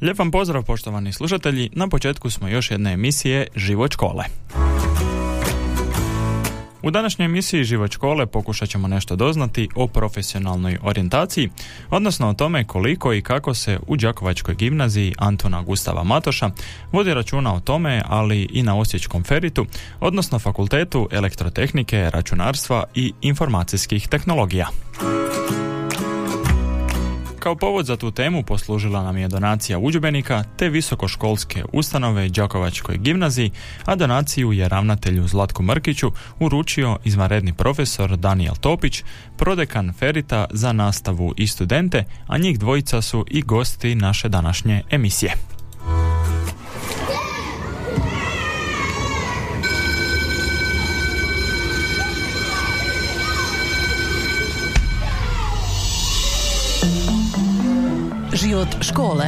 Lijep vam pozdrav poštovani slušatelji, na početku smo još jedne emisije Život škole. U današnjoj emisiji Život škole pokušat ćemo nešto doznati o profesionalnoj orijentaciji, odnosno o tome koliko i kako se u Đakovačkoj gimnaziji Antona Gustava Matoša vodi računa o tome, ali i na Osječkom feritu, odnosno Fakultetu elektrotehnike, računarstva i informacijskih tehnologija. Kao povod za tu temu poslužila nam je donacija udžbenika te visokoškolske ustanove Đakovačkoj gimnaziji, a donaciju je ravnatelju Zlatku Mrkiću uručio izvanredni profesor Daniel Topić, prodekan Ferita za nastavu i studente, a njih dvojica su i gosti naše današnje emisije. Život škole.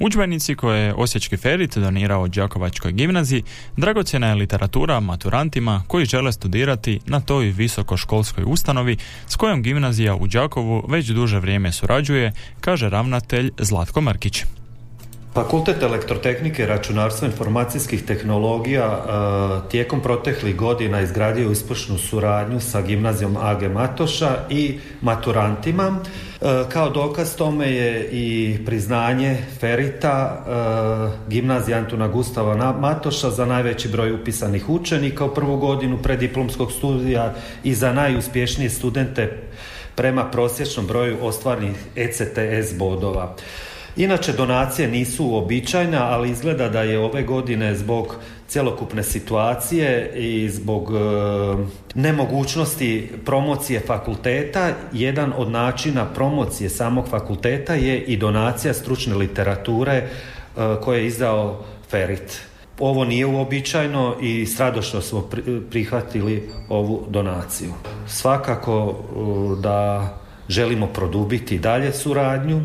Udžbenici koje je Osječki Ferit donirao Đakovačkoj gimnaziji dragocjena je literatura maturantima koji žele studirati na toj visokoškolskoj ustanovi s kojom gimnazija u Đakovu već duže vrijeme surađuje, kaže ravnatelj Zlatko Mrkić. Fakultet elektrotehnike, računarstva informacijskih tehnologija e, tijekom proteklih godina izgradio uspješnu suradnju sa gimnazijom AG Matoša i maturantima. E, kao dokaz tome je i priznanje Ferita e, gimnazija Antuna Gustava Matoša za najveći broj upisanih učenika u prvu godinu preddiplomskog studija i za najuspješnije studente prema prosječnom broju ostvarnih ECTS bodova. Inače donacije nisu uobičajene, ali izgleda da je ove godine zbog cjelokupne situacije i zbog e, nemogućnosti promocije fakulteta, jedan od načina promocije samog fakulteta je i donacija stručne literature e, koje je izdao Ferit. Ovo nije uobičajeno i s radošću smo prihvatili ovu donaciju. Svakako e, da želimo produbiti dalje suradnju,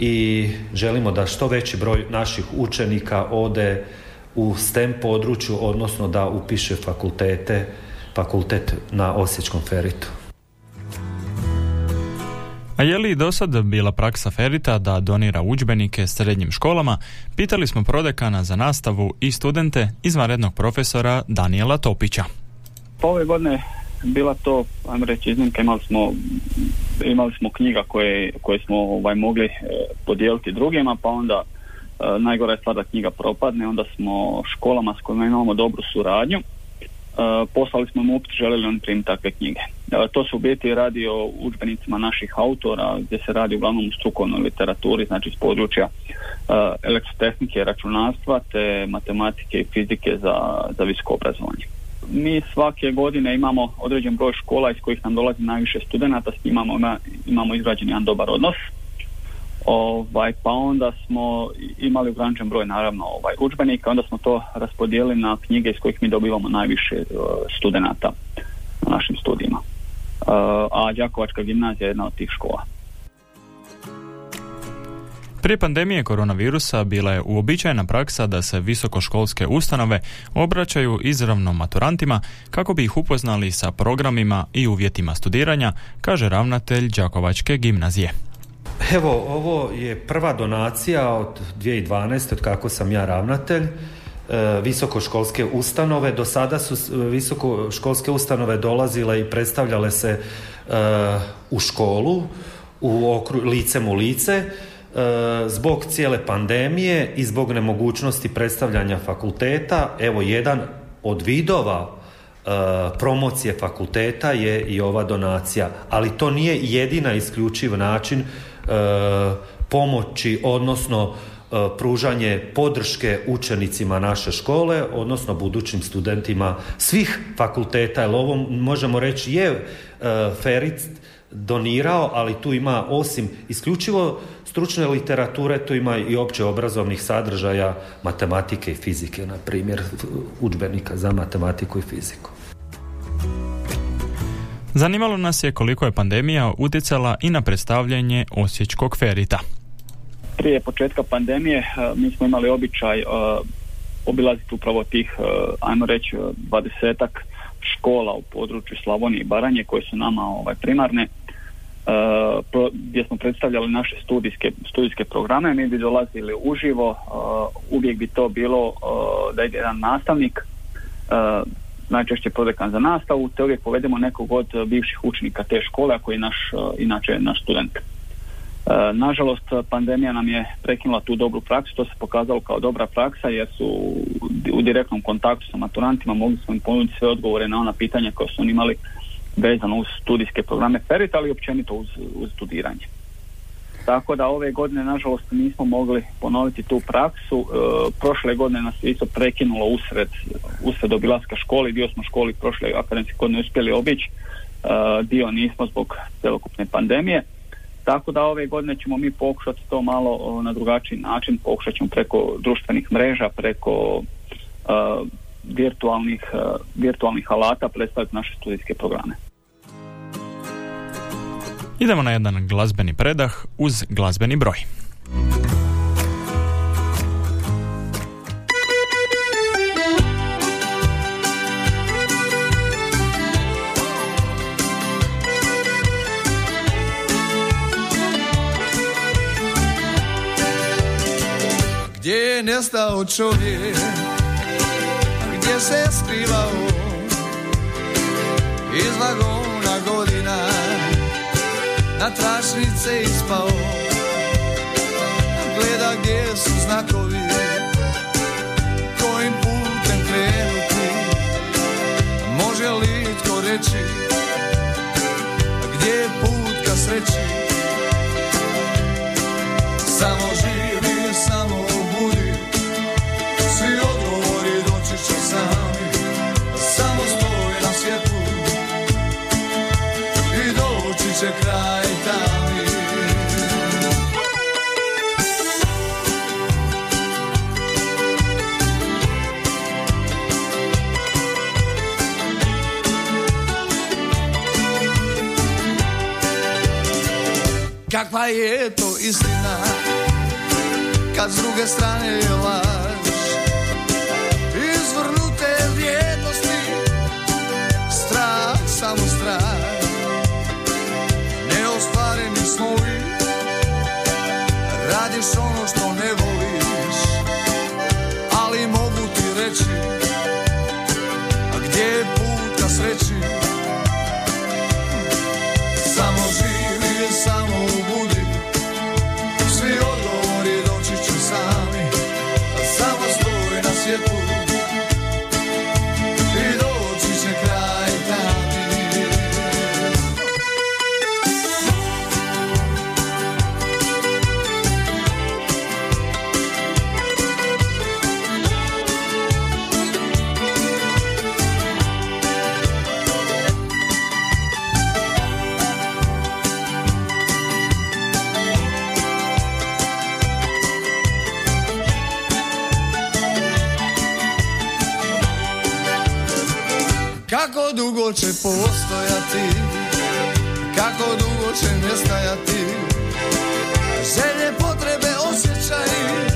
i želimo da što veći broj naših učenika ode u STEM području, odnosno da upiše fakultete, fakultet na Osječkom feritu. A je li do sad bila praksa Ferita da donira udžbenike srednjim školama, pitali smo prodekana za nastavu i studente izvanrednog profesora Daniela Topića. Ove godine bila to, ajmo reći, iznimka, imali smo, imali smo knjiga koje, koje smo ovaj, mogli e, podijeliti drugima, pa onda e, najgora je stvar da knjiga propadne, onda smo školama s kojima imamo dobru suradnju, e, poslali smo mu želeli oni primiti takve knjige. To su u biti radi o udžbenicima naših autora, gdje se radi uglavnom u strukovnoj literaturi, znači iz područja elektrotehnike, računarstva, te matematike i fizike za, za visoko obrazovanje mi svake godine imamo određen broj škola iz kojih nam dolazi najviše studenata, s njima imamo, imamo izgrađen jedan dobar odnos. Ovaj, pa onda smo imali ograničen broj naravno ovaj, udžbenika, onda smo to raspodijelili na knjige iz kojih mi dobivamo najviše uh, studenata na našim studijima. Uh, a Đakovačka gimnazija je jedna od tih škola. Prije pandemije koronavirusa bila je uobičajena praksa da se visokoškolske ustanove obraćaju izravno maturantima kako bi ih upoznali sa programima i uvjetima studiranja, kaže ravnatelj Đakovačke gimnazije. Evo, ovo je prva donacija od 2012. od kako sam ja ravnatelj e, visokoškolske ustanove. Do sada su visokoškolske ustanove dolazile i predstavljale se e, u školu, u okru, licem u lice zbog cijele pandemije i zbog nemogućnosti predstavljanja fakulteta, evo jedan od vidova e, promocije fakulteta je i ova donacija, ali to nije jedina isključiv način e, pomoći, odnosno pružanje podrške učenicima naše škole, odnosno budućim studentima svih fakulteta, jer ovo možemo reći je Ferit donirao, ali tu ima osim isključivo stručne literature, tu ima i opće obrazovnih sadržaja matematike i fizike, na primjer udžbenika za matematiku i fiziku. Zanimalo nas je koliko je pandemija utjecala i na predstavljanje osječkog ferita. Prije početka pandemije e, mi smo imali običaj e, obilaziti upravo tih, e, ajmo reći, dvadesetak škola u području Slavonije i Baranje koje su nama ovaj, primarne gdje smo predstavljali naše studijske, studijske programe, mi bi dolazili uživo, uvijek bi to bilo da ide jedan nastavnik najčešće prodekan za nastavu, te uvijek povedemo nekog od bivših učenika te škole, ako je naš, inače naš student. Nažalost, pandemija nam je prekinula tu dobru praksu, to se pokazalo kao dobra praksa jer su u direktnom kontaktu sa maturantima mogli smo im ponuditi sve odgovore na ona pitanja koja su oni imali vezano uz studijske programe FERIT, ali općenito uz, uz studiranje. Tako da ove godine nažalost nismo mogli ponoviti tu praksu. E, prošle godine nas je isto prekinulo usred, usred obilaska školi, dio smo školi prošle akademske godine uspjeli obići, e, dio nismo zbog celokupne pandemije. Tako da ove godine ćemo mi pokušati to malo na drugačiji način, pokušat ćemo preko društvenih mreža, preko e, virtualnih, virtualnih alata predstaviti naše studijske programe. Idemo na jedan glazbeni predah uz glazbeni broj. Gdje je nestao čovjek, gdje se skrivao iz na tračnice ispao. Gleda gdje su znakovi Kojim putem krenuti. Može li tko reći Gdje je put ka sreći? Samo živi, Kakva je to istina Kad s druge strane je laž? Izvrnute vrijednosti Strah, samo strah. Neostvareni snovi Radiš ono što će postojati Kako dugo će nestajati. Želje, potrebe, osjećaji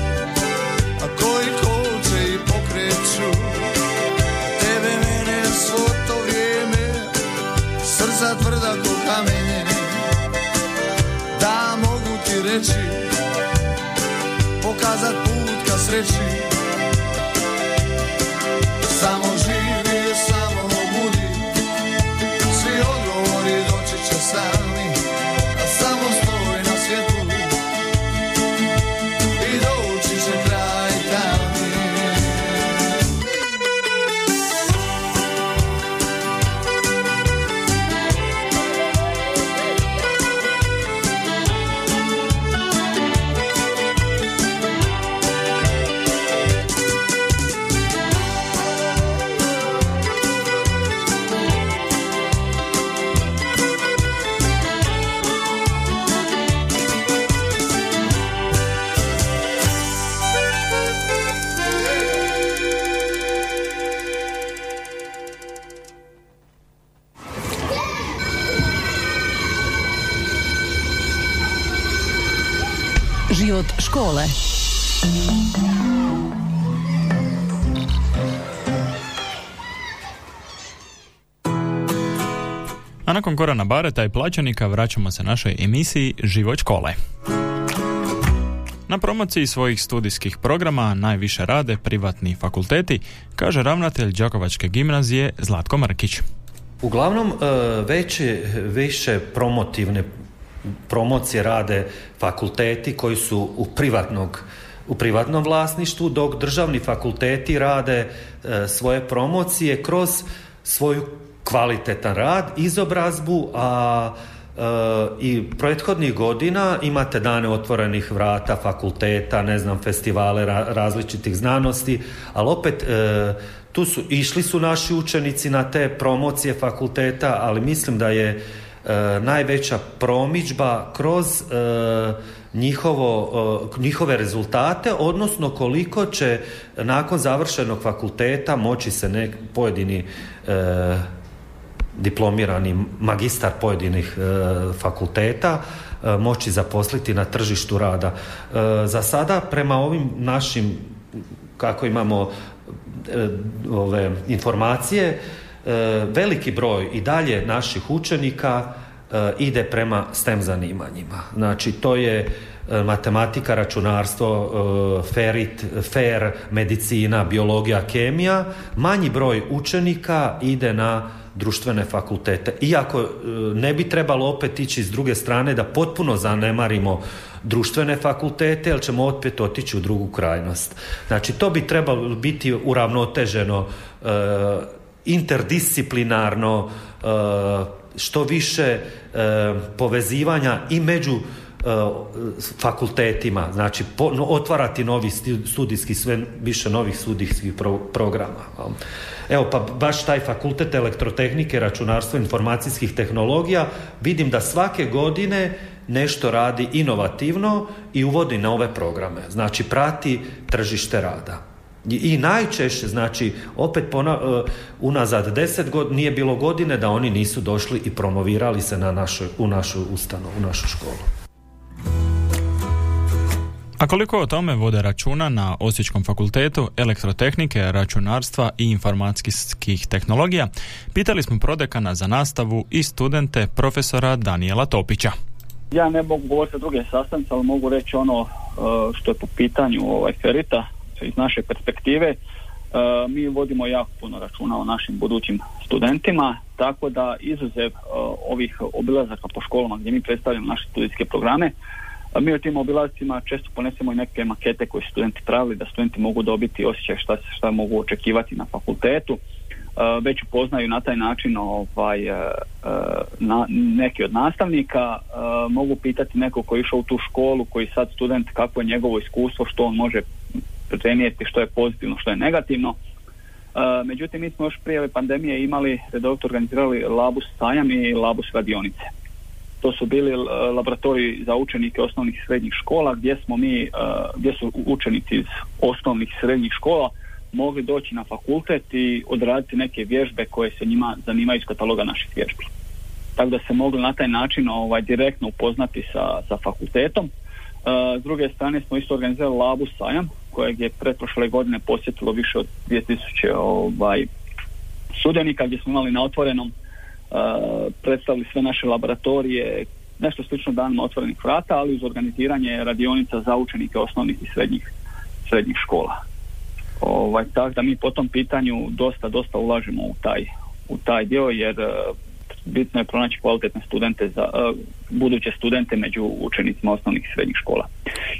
A koji koče i pokreću. Tebe, mene, svo to vrijeme Srca tvrda ko kamenje Da mogu ti reći Pokazat put ka sreći A nakon Korana Bareta i plaćenika vraćamo se našoj emisiji Život škole. Na promociji svojih studijskih programa najviše rade privatni fakulteti, kaže ravnatelj Đakovačke gimnazije Zlatko Mrkić. Uglavnom, e, veće, više promotivne promocije rade fakulteti koji su u privatnog u privatnom vlasništvu, dok državni fakulteti rade e, svoje promocije kroz svoju kvalitetan rad, izobrazbu, a e, i prethodnih godina imate dane otvorenih vrata, fakulteta, ne znam, festivale različitih znanosti, ali opet e, tu su, išli su naši učenici na te promocije fakulteta, ali mislim da je e, najveća promičba kroz njihovo, njihove rezultate, odnosno koliko će nakon završenog fakulteta moći se nek, pojedini diplomirani magistar pojedinih e, fakulteta e, moći zaposliti na tržištu rada. E, za sada prema ovim našim kako imamo ove informacije veliki broj i dalje naših učenika ide prema STEM zanimanjima. Znači to je matematika, računarstvo, ferit, fer, medicina, biologija, kemija. Manji broj učenika ide na društvene fakultete. Iako e, ne bi trebalo opet ići s druge strane da potpuno zanemarimo društvene fakultete, jer ćemo opet otići u drugu krajnost. Znači, to bi trebalo biti uravnoteženo, e, interdisciplinarno, e, što više povezivanja i među fakultetima, znači otvarati novi studijski, sve više novih studijskih programa. Evo pa baš taj fakultet elektrotehnike, računarstva, informacijskih tehnologija vidim da svake godine nešto radi inovativno i uvodi nove programe. Znači prati tržište rada. I, najčešće, znači, opet pona, uh, unazad deset godina, nije bilo godine da oni nisu došli i promovirali se na našoj, u našu ustanovu, u našu školu. A koliko o tome vode računa na Osječkom fakultetu elektrotehnike, računarstva i informacijskih tehnologija, pitali smo prodekana za nastavu i studente profesora Daniela Topića. Ja ne mogu govoriti o druge sastavnice, ali mogu reći ono e, što je po pitanju ovaj ferita iz naše perspektive. E, mi vodimo jako puno računa o našim budućim studentima, tako da izuzev e, ovih obilazaka po školama gdje mi predstavljamo naše studijske programe, mi u tim obilazcima često ponesemo i neke makete koje studenti pravili, da studenti mogu dobiti osjećaj šta, šta mogu očekivati na fakultetu. E, već upoznaju na taj način ovaj, e, e, na, neki od nastavnika, mogu pitati neko koji je išao u tu školu, koji sad student, kako je njegovo iskustvo, što on može prenijeti, što je pozitivno, što je negativno. Međutim, mi smo još prije pandemije imali, redovito organizirali labus sajam i labus radionice to su bili e, laboratoriji za učenike osnovnih i srednjih škola gdje smo mi, e, gdje su učenici iz osnovnih i srednjih škola mogli doći na fakultet i odraditi neke vježbe koje se njima zanimaju iz kataloga naših vježbi. Tako da se mogli na taj način ovaj, direktno upoznati sa, sa fakultetom. E, s druge strane smo isto organizirali labu sajam kojeg je pretprošle godine posjetilo više od 2000 ovaj, sudionika gdje smo imali na otvorenom predstavili sve naše laboratorije, nešto slično danima otvorenih vrata, ali uz organiziranje radionica za učenike osnovnih i srednjih, srednjih škola. Ovaj, tako da mi po tom pitanju dosta, dosta ulažemo u taj, u taj dio jer bitno je pronaći kvalitetne studente za buduće studente među učenicima osnovnih i srednjih škola.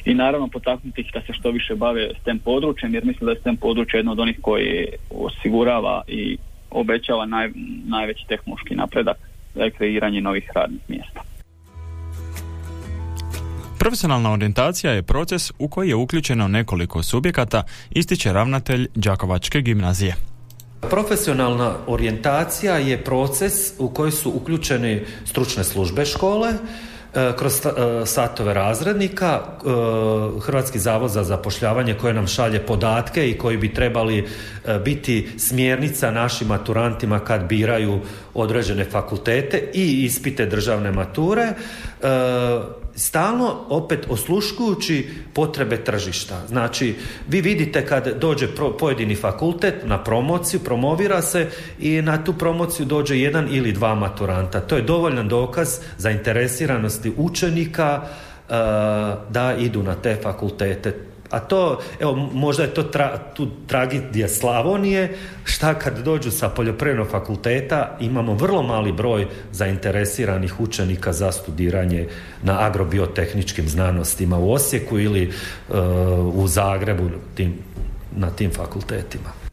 I naravno potaknuti ih da se što više bave s tem područjem jer mislim da je STEM područje jedno od onih koji osigurava i obećava naj, najveći tehnološki napredak za kreiranje novih radnih mjesta. Profesionalna orijentacija je proces u koji je uključeno nekoliko subjekata, ističe ravnatelj Đakovačke gimnazije. Profesionalna orijentacija je proces u koji su uključeni stručne službe škole, kroz e, satove razrednika e, Hrvatski zavod za zapošljavanje koje nam šalje podatke i koji bi trebali biti smjernica našim maturantima kad biraju određene fakultete i ispite državne mature stalno opet osluškujući potrebe tržišta. Znači, vi vidite kad dođe pojedini fakultet na promociju, promovira se i na tu promociju dođe jedan ili dva maturanta. To je dovoljan dokaz zainteresiranosti učenika uh, da idu na te fakultete. A to, evo, možda je to tra, tu tragedija Slavonije, šta kad dođu sa poljoprivrednog fakulteta, imamo vrlo mali broj zainteresiranih učenika za studiranje na agrobiotehničkim znanostima u Osijeku ili uh, u Zagrebu tim, na tim fakultetima.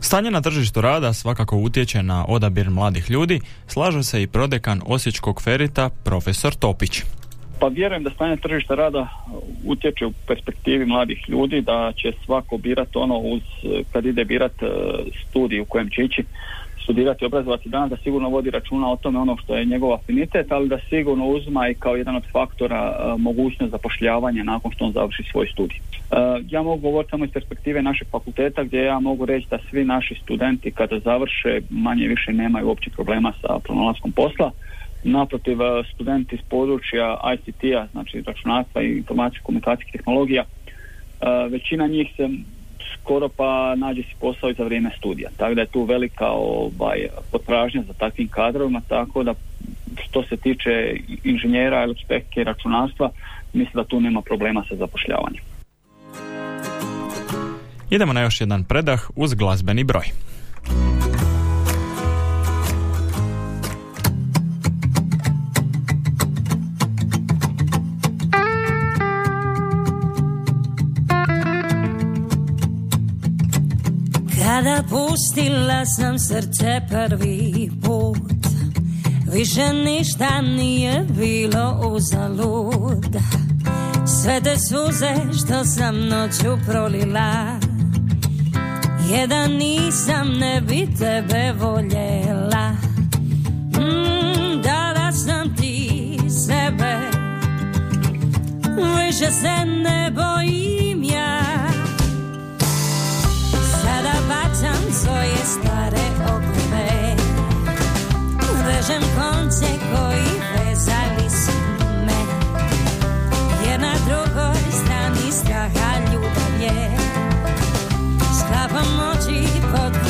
Stanje na tržištu rada svakako utječe na odabir mladih ljudi, slaže se i prodekan Osječkog ferita profesor Topić. Pa vjerujem da stanje tržišta rada utječe u perspektivi mladih ljudi, da će svako birati ono uz, kad ide birat e, studij u kojem će ići studirati, obrazovati danas, da sigurno vodi računa o tome ono što je njegov afinitet, ali da sigurno uzma i kao jedan od faktora uh, mogućnost zapošljavanja nakon što on završi svoj studij. Uh, ja mogu govoriti samo iz perspektive našeg fakulteta gdje ja mogu reći da svi naši studenti kada završe manje više nemaju uopće problema sa pronalaskom posla. Naprotiv, studenti iz područja ICT-a, znači računarstva i informacijsko komunikacijskih tehnologija, većina njih se skoro pa nađe si posao i za vrijeme studija. Tako da je tu velika ovaj, potražnja za takvim kadrovima, tako da što se tiče inženjera, elektrike i računarstva, mislim da tu nema problema sa zapošljavanjem. Idemo na još jedan predah uz glazbeni broj. Kada pustila sam srce prvi put Više ništa nije bilo uzalud. Sve te suze što sam noću prolila Jedan nisam ne bi tebe voljela. Mm, Dala sam ti sebe Više se ne bojim Režem konce koji vezali su me. Jer na drugoj strani straha ljubav je. Sklapam oči, potpuno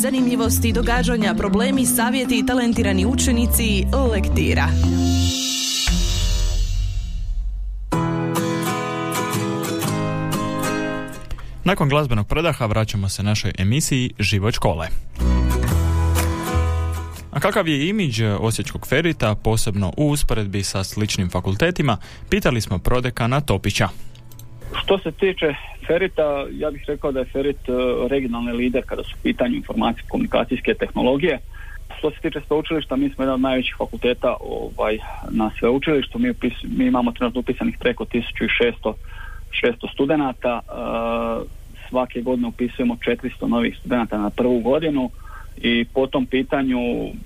zanimljivosti, događanja, problemi, savjeti i talentirani učenici lektira. Nakon glazbenog predaha vraćamo se našoj emisiji Život škole. A kakav je imidž Osječkog ferita, posebno u usporedbi sa sličnim fakultetima, pitali smo prodekana Topića. Što se tiče Ferita, ja bih rekao da je Ferit e, regionalni lider kada su u pitanju informacijske komunikacijske tehnologije. Što se tiče sveučilišta, mi smo jedan od najvećih fakulteta ovaj, na sveučilištu. Mi, mi imamo trenutno upisanih preko 1600 600 studenata. E, svake godine upisujemo 400 novih studenata na prvu godinu i po tom pitanju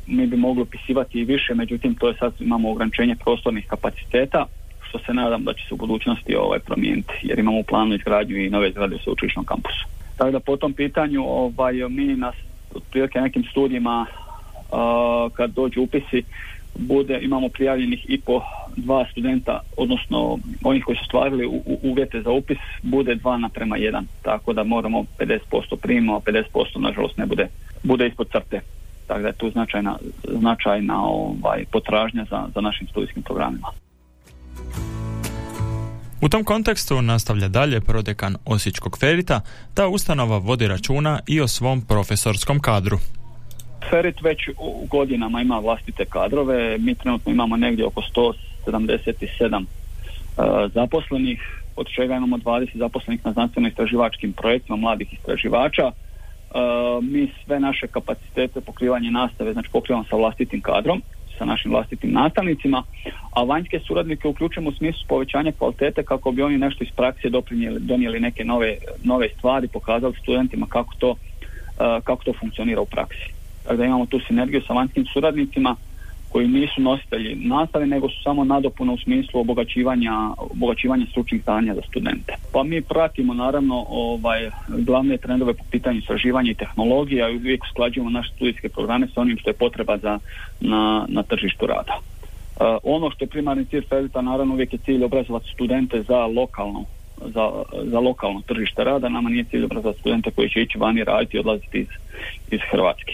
mi bi mogli upisivati i više, međutim to je sad imamo ograničenje prostornih kapaciteta što se nadam da će se u budućnosti ovaj promijeniti jer imamo u planu izgradnju i nove zgrade u sveučilišnom kampusu. Tako da po tom pitanju ovaj, mi nas otprilike nekim studijima uh, kad dođu upisi bude, imamo prijavljenih i po dva studenta, odnosno onih koji su stvarili uvjete za upis, bude dva naprema jedan. Tako da moramo 50% primimo, a 50% nažalost ne bude, bude ispod crte. Tako da je tu značajna, značajna ovaj, potražnja za, za našim studijskim programima. U tom kontekstu nastavlja dalje prodekan Osječkog ferita, da ustanova vodi računa i o svom profesorskom kadru. Ferit već u godinama ima vlastite kadrove, mi trenutno imamo negdje oko 177 uh, zaposlenih, od čega imamo 20 zaposlenih na znanstveno istraživačkim projektima mladih istraživača. Uh, mi sve naše kapacitete pokrivanje nastave, znači pokrivamo sa vlastitim kadrom, sa našim vlastitim nastavnicima, a vanjske suradnike uključujemo u smislu povećanja kvalitete kako bi oni nešto iz prakse doprinijeli, donijeli neke nove, nove stvari, pokazali studentima kako to, uh, kako to funkcionira u praksi. Tako imamo tu sinergiju sa vanjskim suradnicima koji nisu nositelji nastave, nego su samo nadopuna u smislu obogaćivanja, obogaćivanja stručnih znanja za studente. Pa mi pratimo naravno ovaj, glavne trendove po pitanju istraživanja i tehnologija i uvijek usklađujemo naše studijske programe sa onim što je potreba za, na, na tržištu rada. Uh, ono što je primarni cilj Felita, naravno uvijek je cilj obrazovati studente za lokalno za, za lokalno tržište rada, nama nije cilj obrazovati studente koji će ići vani raditi i odlaziti iz, iz Hrvatske.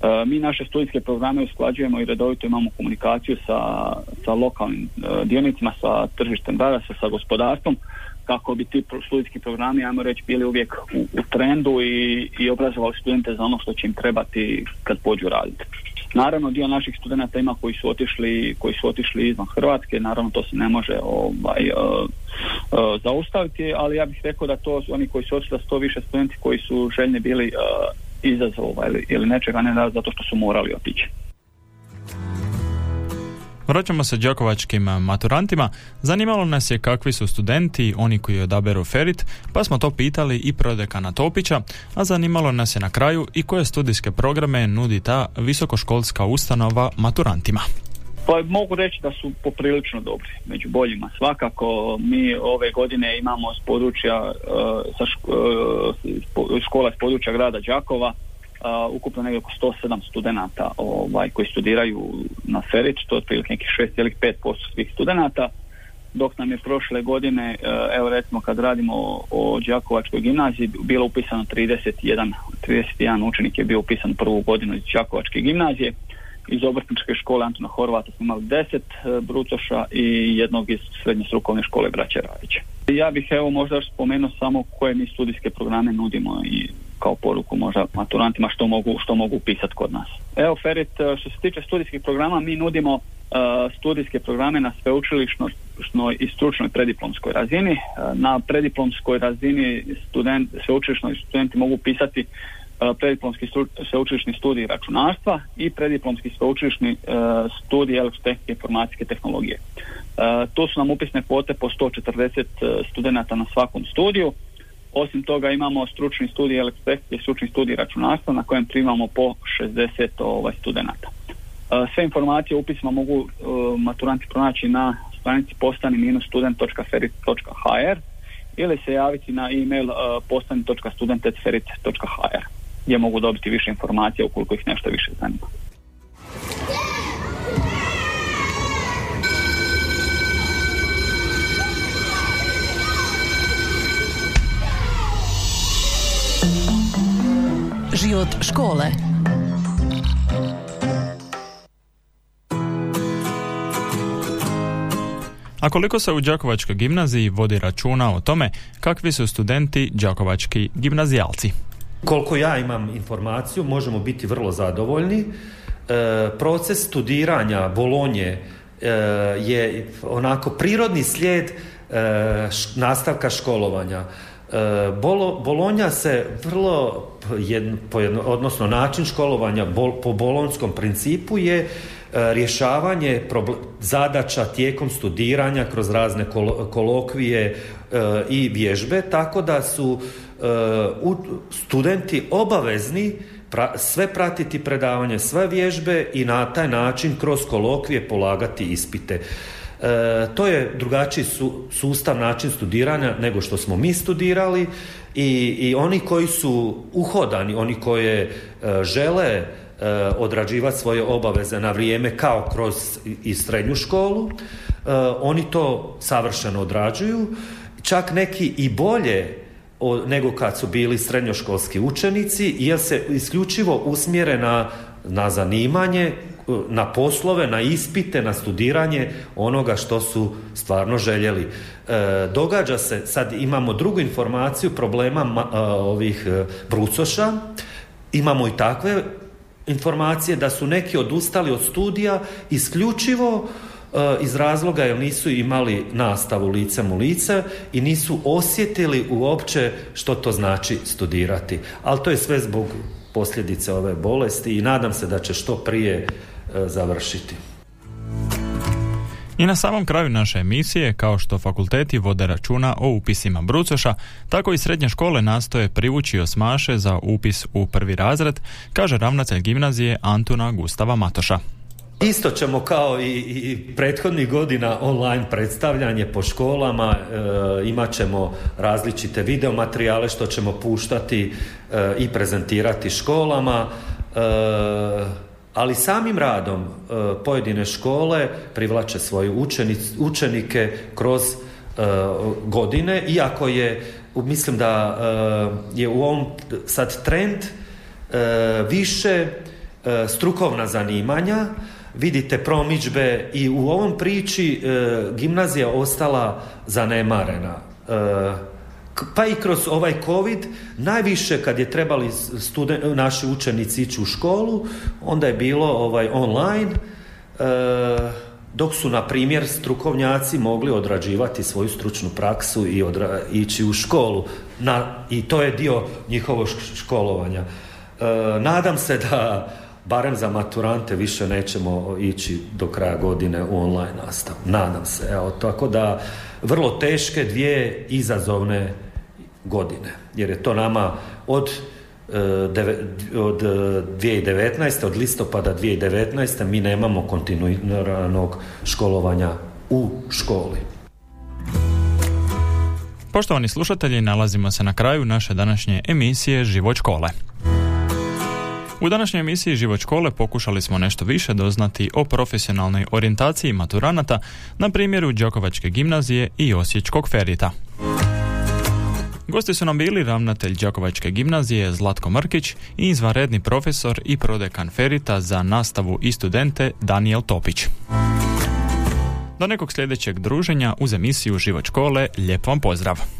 E, mi naše studijske programe usklađujemo i redovito imamo komunikaciju sa, sa lokalnim e, dionicima, sa tržištem rada, sa, sa gospodarstvom, kako bi ti studijski programi, ajmo reći, bili uvijek u, u trendu i, i obrazovali studente za ono što će im trebati kad pođu raditi. Naravno, dio naših studenata ima koji su otišli, koji su otišli izvan Hrvatske, naravno to se ne može ovaj, uh, uh, zaustaviti, ali ja bih rekao da to oni koji su otišli, da više studenti koji su željni bili uh, izazova ili, ili nečega, ne da zato što su morali otići. Vraćamo se Đakovačkim maturantima. Zanimalo nas je kakvi su studenti, oni koji odaberu Ferit, pa smo to pitali i prodekana Topića, a zanimalo nas je na kraju i koje studijske programe nudi ta visokoškolska ustanova maturantima. Pa mogu reći da su poprilično dobri, među boljima. Svakako mi ove godine imamo s područja uh, sa uh, škola s područja grada Đakova uh, ukupno negdje oko 107 studenata ovaj, koji studiraju na Ferić, to je otprilike nekih 6,5% svih studenata, dok nam je prošle godine, evo recimo kad radimo o, o Đakovačkoj gimnaziji, bilo upisano 31, 31 učenik je bio upisan prvu godinu iz Đakovačke gimnazije, iz obrtničke škole Antona Horvata smo imali deset e, brucoša i jednog iz srednje strukovne škole Braće Radića. Ja bih evo možda spomenuo samo koje mi studijske programe nudimo i kao poruku možda maturantima što mogu, što mogu upisati kod nas. Evo Ferit, e, što se tiče studijskih programa, mi nudimo uh, studijske programe na sveučilišnoj i stručnoj prediplomskoj razini. Na prediplomskoj razini student, sveučilišnoj studenti mogu pisati prediplomski sveučilišni studij računarstva i prediplomski sveučilišni studij elektrotehnike i informacijske tehnologije. To su nam upisne kvote po 140 studenata na svakom studiju. Osim toga imamo stručni studij elektrotehnike i stručni studij računarstva na kojem primamo po 60 ovaj, studenata. Sve informacije o upisima mogu maturanti pronaći na stranici postani-student.ferit.hr ili se javiti na e-mail postani.student.ferit.hr gdje mogu dobiti više informacija ukoliko ih nešto više zanima. Život škole. A koliko se u Đakovačkoj gimnaziji vodi računa o tome kakvi su studenti Đakovački gimnazijalci? Koliko ja imam informaciju, možemo biti vrlo zadovoljni. E, proces studiranja Bolonje e, je onako prirodni slijed e, nastavka školovanja. Bolo, Bolonja se vrlo, odnosno način školovanja po bolonskom principu je rješavanje zadaća tijekom studiranja kroz razne kolokvije i vježbe, tako da su studenti obavezni sve pratiti predavanje, sve vježbe i na taj način kroz kolokvije polagati ispite. E, to je drugačiji sustav način studiranja nego što smo mi studirali i, i oni koji su uhodani, oni koje e, žele e, odrađivati svoje obaveze na vrijeme kao kroz i srednju školu, oni to savršeno odrađuju, čak neki i bolje nego kad su bili srednjoškolski učenici jer se isključivo usmjere na, na zanimanje, na poslove, na ispite, na studiranje onoga što su stvarno željeli. E, događa se, sad imamo drugu informaciju problema ovih e, brucoša, imamo i takve informacije da su neki odustali od studija isključivo E, iz razloga jer nisu imali nastavu licem u lice i nisu osjetili uopće što to znači studirati. Ali to je sve zbog posljedice ove bolesti i nadam se da će što prije e, završiti. I na samom kraju naše emisije, kao što fakulteti vode računa o upisima brucoša, tako i srednje škole nastoje privući osmaše za upis u prvi razred, kaže ravnatelj gimnazije Antuna Gustava Matoša. Isto ćemo kao i, i prethodnih godina online predstavljanje po školama, e, imat ćemo različite videomaterijale što ćemo puštati e, i prezentirati školama, e, ali samim radom pojedine škole privlače svoje učenike kroz godine, iako je, mislim da je u ovom sad trend više strukovna zanimanja, vidite promičbe i u ovom priči e, gimnazija ostala zanemarena. E, pa i kroz ovaj covid, najviše kad je trebali naši učenici ići u školu, onda je bilo ovaj online, e, dok su, na primjer, strukovnjaci mogli odrađivati svoju stručnu praksu i ići u školu. Na, I to je dio njihovog školovanja. nadam se da barem za maturante više nećemo ići do kraja godine u online nastavu. Nadam se. Evo, tako da vrlo teške dvije izazovne godine. Jer je to nama od e, od 2019. od listopada 2019. mi nemamo kontinuiranog školovanja u školi. Poštovani slušatelji, nalazimo se na kraju naše današnje emisije Život škole. U današnjoj emisiji Život škole pokušali smo nešto više doznati o profesionalnoj orijentaciji maturanata na primjeru Đakovačke gimnazije i Osječkog ferita. Gosti su nam bili ravnatelj Đakovačke gimnazije Zlatko Mrkić i izvanredni profesor i prodekan Ferita za nastavu i studente Daniel Topić. Do nekog sljedećeg druženja uz emisiju Život škole, lijep vam pozdrav!